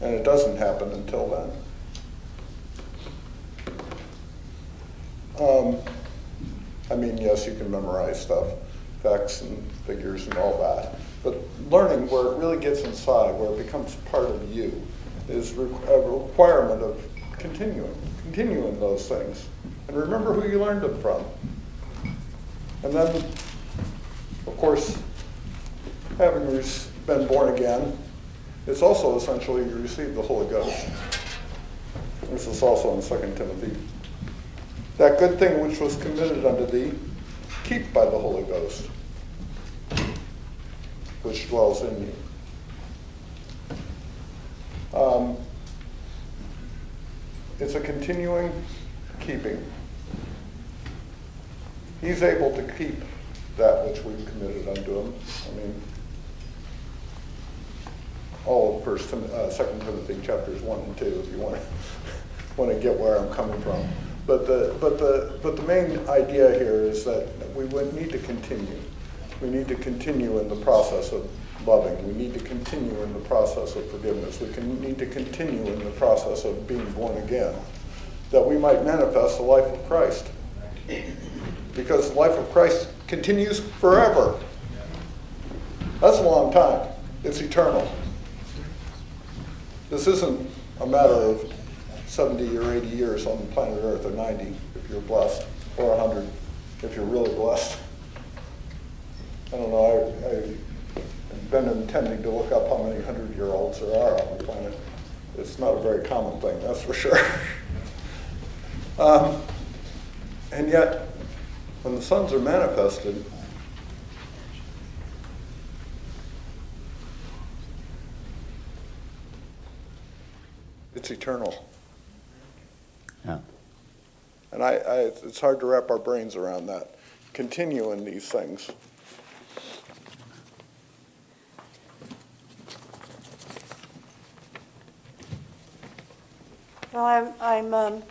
And it doesn't happen until then. Um, I mean, yes, you can memorize stuff, facts and figures and all that. But learning where it really gets inside, where it becomes part of you, is re- a requirement of continuing, continuing those things. And remember who you learned them from. And then, of course, having been born again, it's also essentially you receive the Holy Ghost. This is also in 2 Timothy. That good thing which was committed unto thee, keep by the Holy Ghost, which dwells in you. Um, it's a continuing keeping. He's able to keep that which we've committed unto him. I mean, all of First, Tim- uh, Second Timothy chapters one and two, if you want to want to get where I'm coming from. But the but the but the main idea here is that we would need to continue. We need to continue in the process of loving. We need to continue in the process of forgiveness. We can need to continue in the process of being born again, that we might manifest the life of Christ. Because the life of Christ continues forever. That's a long time. It's eternal. This isn't a matter of 70 or 80 years on the planet Earth, or 90 if you're blessed, or 100 if you're really blessed. I don't know, I, I've been intending to look up how many 100 year olds there are on the planet. It's not a very common thing, that's for sure. um, and yet, when the sons are manifested, it's eternal. Yeah. And I, I, it's hard to wrap our brains around that. Continue in these things. Well, I'm, I'm um,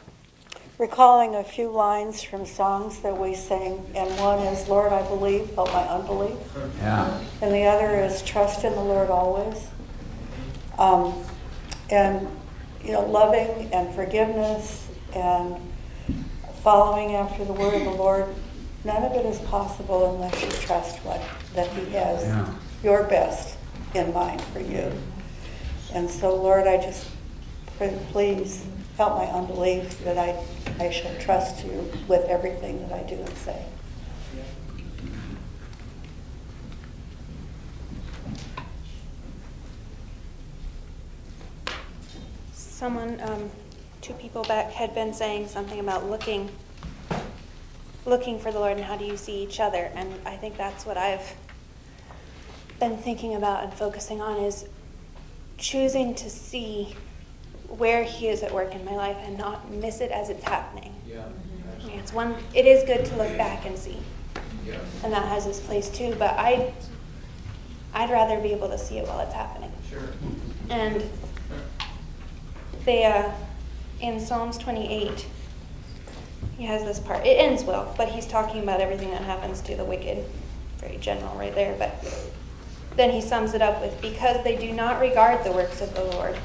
recalling a few lines from songs that we sing, and one is, Lord, I believe, help my unbelief. Yeah. And the other is, trust in the Lord always. Um, and, you know, loving and forgiveness and following after the word of the Lord, none of it is possible unless you trust what, that He has Yeah. your best in mind for you. And so, Lord, I just please help my unbelief that I, I shall trust you with everything that I do and say. Someone, um, two people back had been saying something about looking, looking for the Lord and how do you see each other? And I think that's what I've been thinking about and focusing on is choosing to see where He is at work in my life and not miss it as it's happening. Yeah. It's one. It is good to look back and see, Yeah. and that has its place too. But I, I'd rather be able to see it while it's happening. Sure. And they, uh, in Psalms 28, he has this part. It ends well, but he's talking about everything that happens to the wicked. Very general right there. But then he sums it up with Because they do not regard the works of the Lord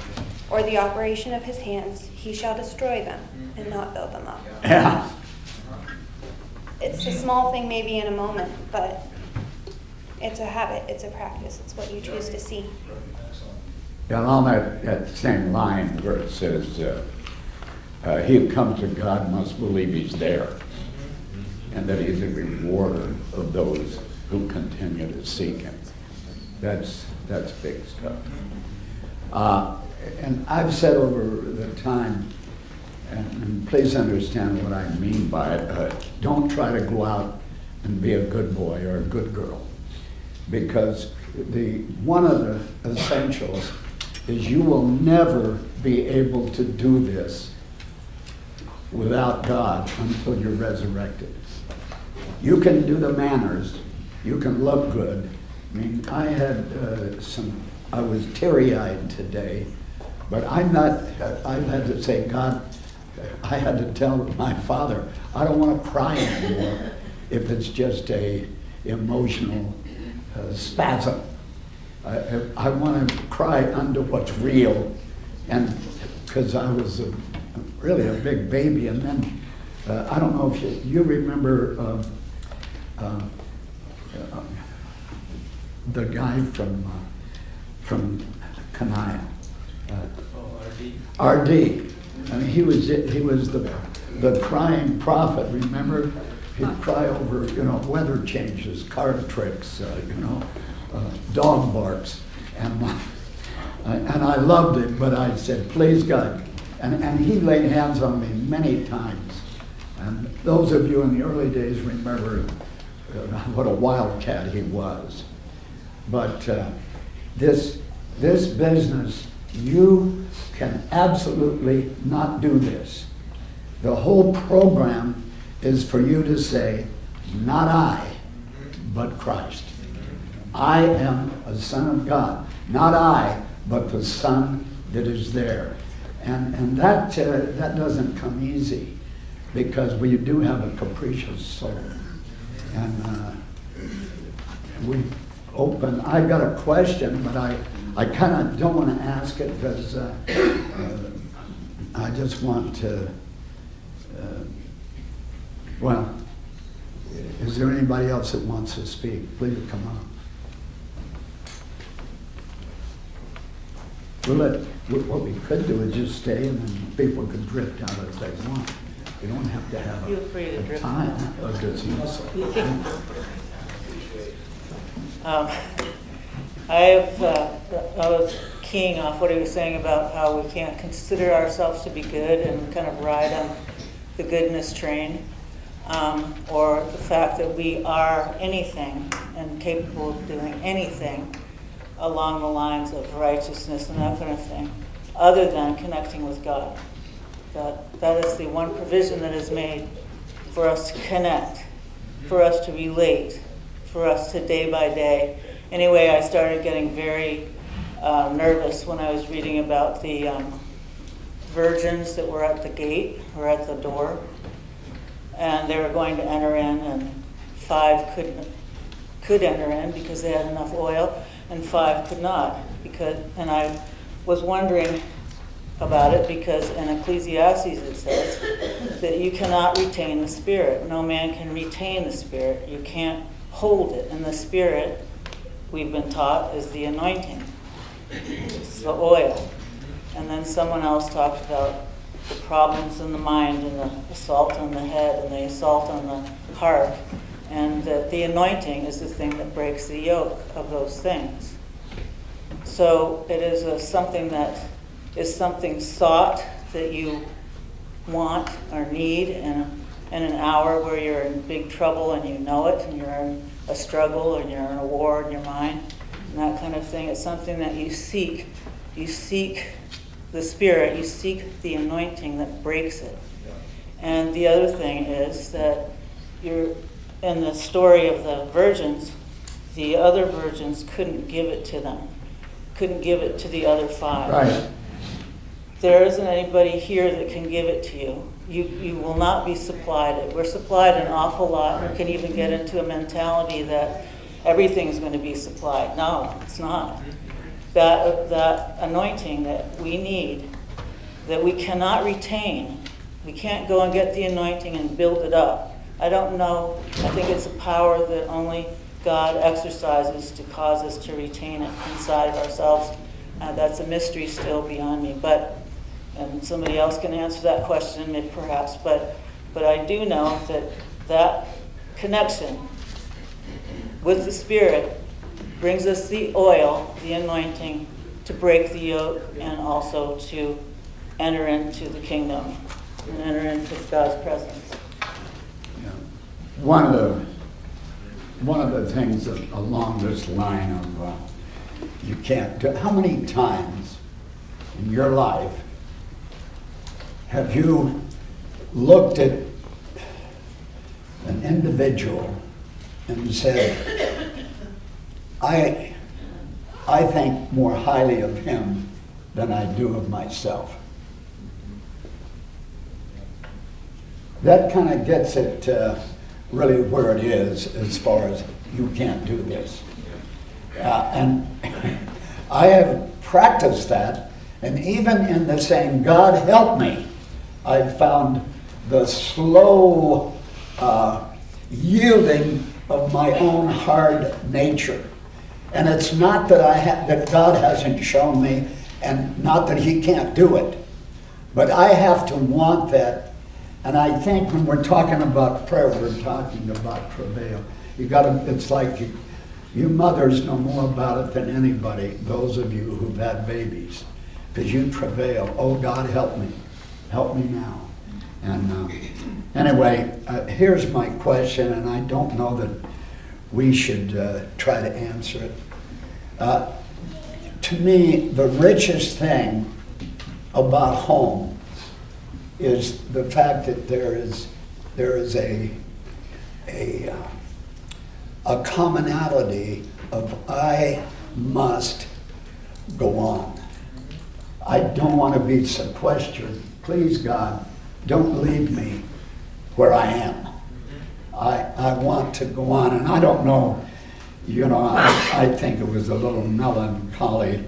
or the operation of his hands, he shall destroy them and not build them up. Yeah. It's a small thing maybe in a moment, but it's a habit, it's a practice, it's what you choose to see. Yeah, and on that, that same line where it says, uh, uh, he who comes to God must believe he's there, and that he's a rewarder of those who continue to seek him. That's, that's big stuff. Uh, and I've said over the time, and, and please understand what I mean by it, uh, don't try to go out and be a good boy or a good girl because the one of the essentials is you will never be able to do this without God until you're resurrected. You can do the manners, you can look good. I mean, I had uh, some, I was teary eyed today, but I'm not, I've had to say, God, I had to tell my father, I don't want to cry anymore if it's just a emotional uh, spasm. I, I want to cry under what's real, and because I was a, really a big baby, and then uh, I don't know if you, you remember uh, uh, uh, the guy from uh, from Kanaya. Uh, R.D. I mean, he was, he was the, the crying prophet, remember? He'd cry over, you know, weather changes, card tricks, uh, you know, uh, dog barks. And, uh, and I loved it, but I said, please God. And, and he laid hands on me many times. And those of you in the early days remember uh, what a wildcat he was. But uh, this, this business, you can absolutely not do this. The whole program is for you to say, not I, but Christ. I am a son of God. Not I, but the son that is there. And, and that, uh, that doesn't come easy because we do have a capricious soul. And uh, we open, I've got a question, but I, I kind of don't want to ask it because uh, uh, I just want to, uh, well, is there anybody else that wants to speak? Please come on. We'll let, what we could do is just stay and then people could drift out as they want. We don't have to have Feel free to a, a drift time of dismissal. Um, I've, uh, I was keying off what he was saying about how we can't consider ourselves to be good and kind of ride on the goodness train, um, or the fact that we are anything and capable of doing anything along the lines of righteousness and that kind of thing, other than connecting with God. That, that is the one provision that is made for us to connect, for us to relate, for us to day by day. Anyway, I started getting very uh, nervous when I was reading about the um, virgins that were at the gate or at the door, and they were going to enter in, and five couldn't could enter in because they had enough oil, and five could not because. And I was wondering about it because in Ecclesiastes it says that you cannot retain the Spirit. No man can retain the Spirit. You can't hold it. And the Spirit, we've been taught, is the anointing, it's the oil. And then someone else talked about the problems in the mind and the assault on the head and the assault on the heart. And that the anointing is the thing that breaks the yoke of those things. So it is a, something that is something sought that you want or need in, in an hour where you're in big trouble and you know it and you're in a struggle and you're in a war in your mind and that kind of thing. It's something that you seek. You seek the Spirit, you seek the anointing that breaks it. And the other thing is that you're in the story of the virgins, the other virgins couldn't give it to them, couldn't give it to the other five. Right. There isn't anybody here that can give it to you. You, you will not be supplied it. We're supplied an awful lot. We can even get into a mentality that everything's going to be supplied. No, it's not. That, that anointing that we need, that we cannot retain, we can't go and get the anointing and build it up. I don't know. I think it's a power that only God exercises to cause us to retain it inside of ourselves. Uh, that's a mystery still beyond me. But and somebody else can answer that question perhaps. But but I do know that that connection with the Spirit brings us the oil, the anointing, to break the yoke and also to enter into the kingdom and enter into God's presence. Yeah. One of the one of the things that, along this line of uh, you can't do, how many times in your life have you looked at an individual and said, I, I think more highly of him than I do of myself? That kind of gets it uh, really where it is as far as you can't do this. Uh, and I have practiced that, and even in the saying, God help me, I've found the slow uh, yielding of my own hard nature. And it's not that I ha- that God hasn't shown me And not that he can't do it, but I have to want that. And I think when we're talking about prayer, we're talking about travail. You gotta, it's like you, you mothers know more about it than anybody, those of you who've had babies, because you travail. Oh, God, help me. Help me now. And uh, anyway, uh, here's my question, and I don't know that we should uh, try to answer it. Uh, to me, the richest thing about home is the fact that there is there is a a uh, a commonality of I must go on. I don't want to be sequestered. Please, God, don't leave me where I am. I, I want to go on. And I don't know, you know, I, I think it was a little melancholy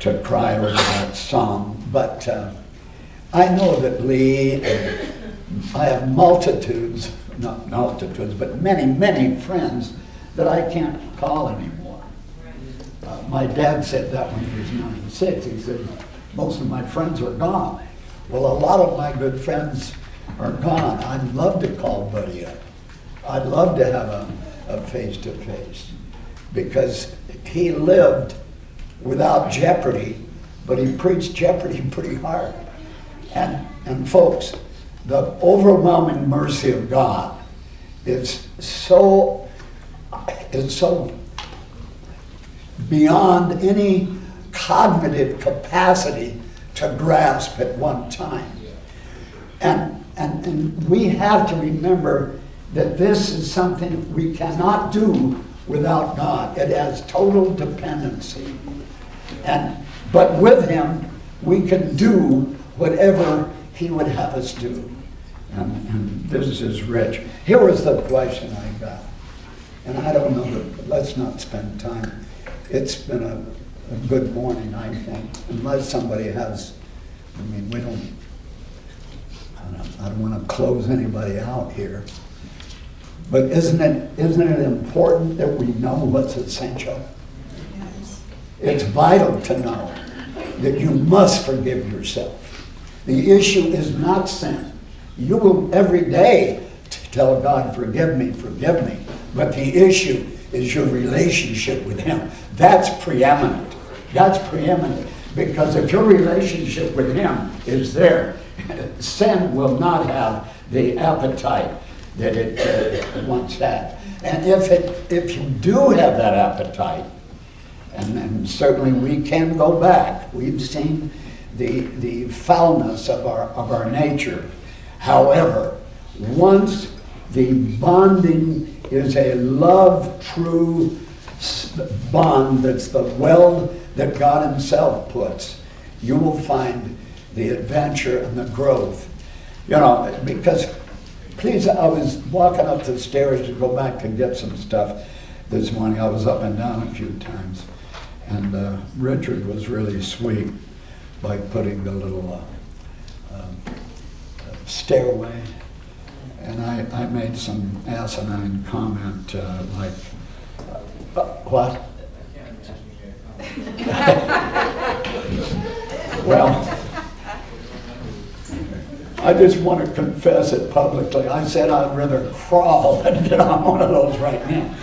to cry over that song. But uh, I know that Lee, I have multitudes, not multitudes, but many, many friends that I can't call anymore. Uh, my dad said that when he was 96. He said, most of my friends are gone. Well, a lot of my good friends are gone. I'd love to call Buddy up. I'd love to have a face to face because he lived without jeopardy, but he preached jeopardy pretty hard. And, and folks, the overwhelming mercy of God is so, is so beyond any cognitive capacity to grasp at one time. And, and, and we have to remember that this is something we cannot do without God. It has total dependency. And, but with Him, we can do whatever He would have us do. And, and this is rich. Here was the question I got. And I don't know, let's not spend time. It's been a, a good morning, I think, unless somebody has, I mean, we don't, I don't, I don't want to close anybody out here. But isn't it, isn't it important that we know what's essential? Yes. It's vital to know that you must forgive yourself. The issue is not sin. You will every day tell God, forgive me, forgive me. But the issue is your relationship with Him. That's preeminent. That's preeminent. Because if your relationship with Him is there, sin will not have the appetite that it uh, once had. And if, it, if you do have that appetite, and, and certainly we can go back, we've seen the, the foulness of our, of our nature. However, once the bonding is a love true bond that's the weld that God Himself puts, you will find the adventure and the growth. You know, because please, I was walking up the stairs to go back and get some stuff this morning. I was up and down a few times. And uh, Richard was really sweet by putting the little uh, um, stairway. And I, I made some asinine comment uh, like, uh, what? well, I just want to confess it publicly. I said I'd rather crawl than get on one of those right now.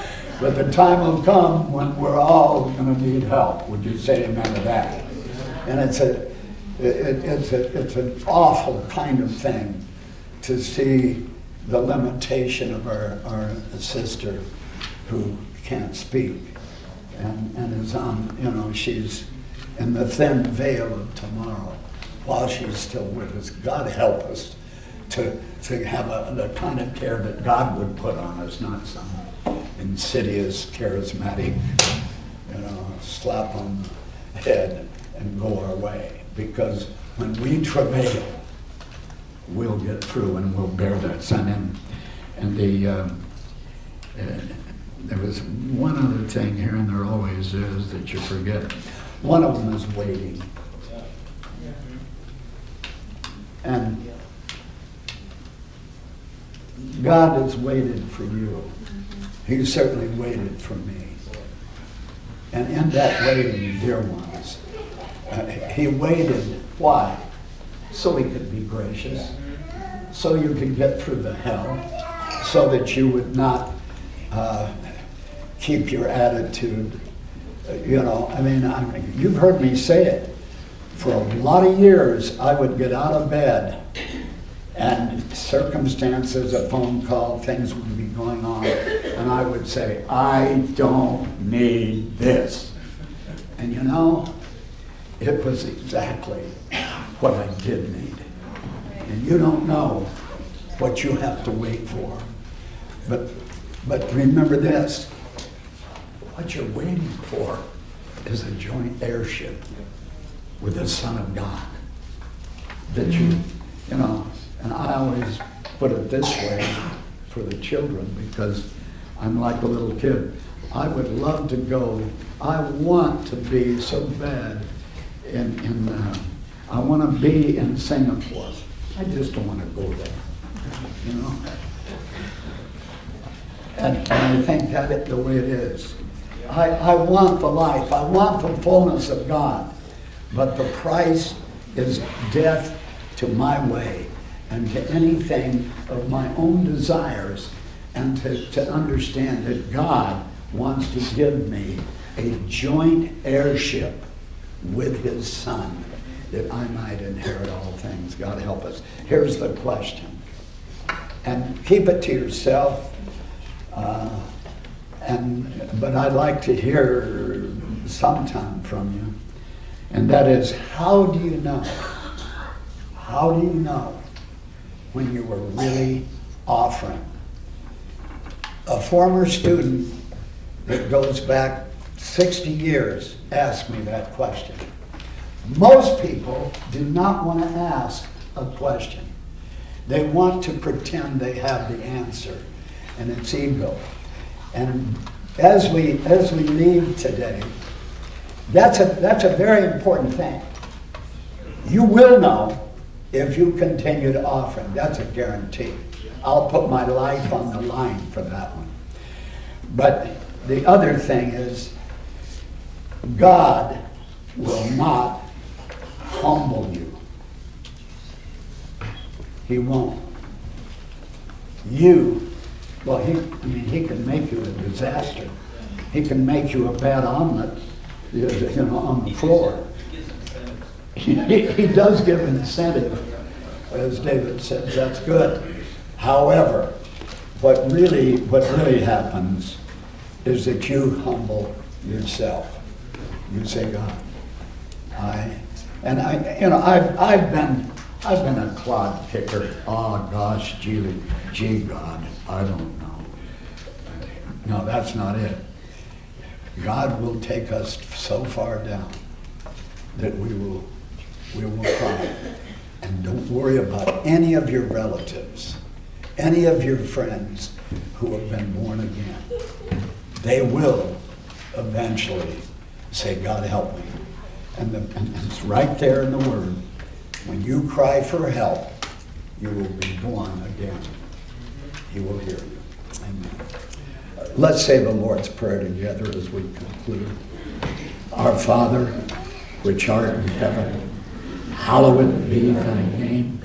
But the time will come when we're all going to need help. Would you say amen to that? And it's a, it, it's a, it's an awful kind of thing to see the limitation of our, our sister who can't speak and, and is on, you know, she's in the thin veil of tomorrow while she's still with us. God help us to, to have a, the kind of care that God would put on us, not some insidious, charismatic, you know, slap on the head and go our way. Because when we travail, we'll get through and we'll bear that son. And, and the, uh, uh, there was one other thing here, and there always is, that you forget. One of them is waiting. And God has waited for you. He certainly waited for me. And in that waiting, dear ones, Uh, he waited. Why? So he could be gracious, so you could get through the hell, so that you would not uh, keep your attitude. You know, I mean, I you've heard me say it. For a lot of years, I would get out of bed and circumstances, a phone call, things would be going on, and I would say, I don't need this. And you know, it was exactly what I did need. And you don't know what you have to wait for. But, but remember this what you're waiting for is a joint heirship with the Son of God. That you, you know, and I always put it this way for the children because I'm like a little kid. I would love to go. I want to be so bad in, in uh, I want to be in Singapore. I just don't want to go there, you know. And, I think that it the way it is. I, I want the life. I want the fullness of God. But the price is death to my way and to anything of my own desires and to, to understand that God wants to give me a joint heirship with his son that I might inherit all things. God help us. Here's the question. And keep it to yourself. Uh, and but I'd like to hear sometime from you. And that is how do you know? How do you know when you were really offering? A former student that goes back 60 years asked me that question. Most people do not want to ask a question. They want to pretend they have the answer, and it's ego. And as we as we leave today, that's a that's a very important thing. You will know if you continue to offer. That's a guarantee. I'll put my life on the line for that one. But the other thing is, God will not humble you. He won't. You, well, he, I mean, he can make you a disaster. He can make you a bad omelet, you know, on the floor. He, he does give incentive, as David says, that's good. However, what really, what really happens is that you humble yourself. You say, God, I and I, you know, I've, I've been, I've been a clod kicker. Oh ah, gosh, gee, gee, God, I don't know. No, that's not it. God will take us so far down that we will, we will cry. And don't worry about any of your relatives, any of your friends who have been born again. They will eventually say, God help me. And, the, and it's right there in the Word. When you cry for help, you will be born again. He will hear you. Amen. Let's say the Lord's Prayer together as we conclude. Our Father, which art in heaven, hallowed be thy name.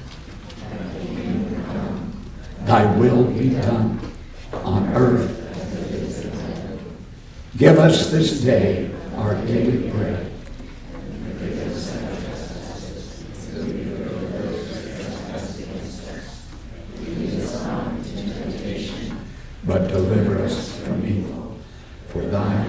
Thy will be done on earth. Give us this day our daily bread but deliver us from evil. For thine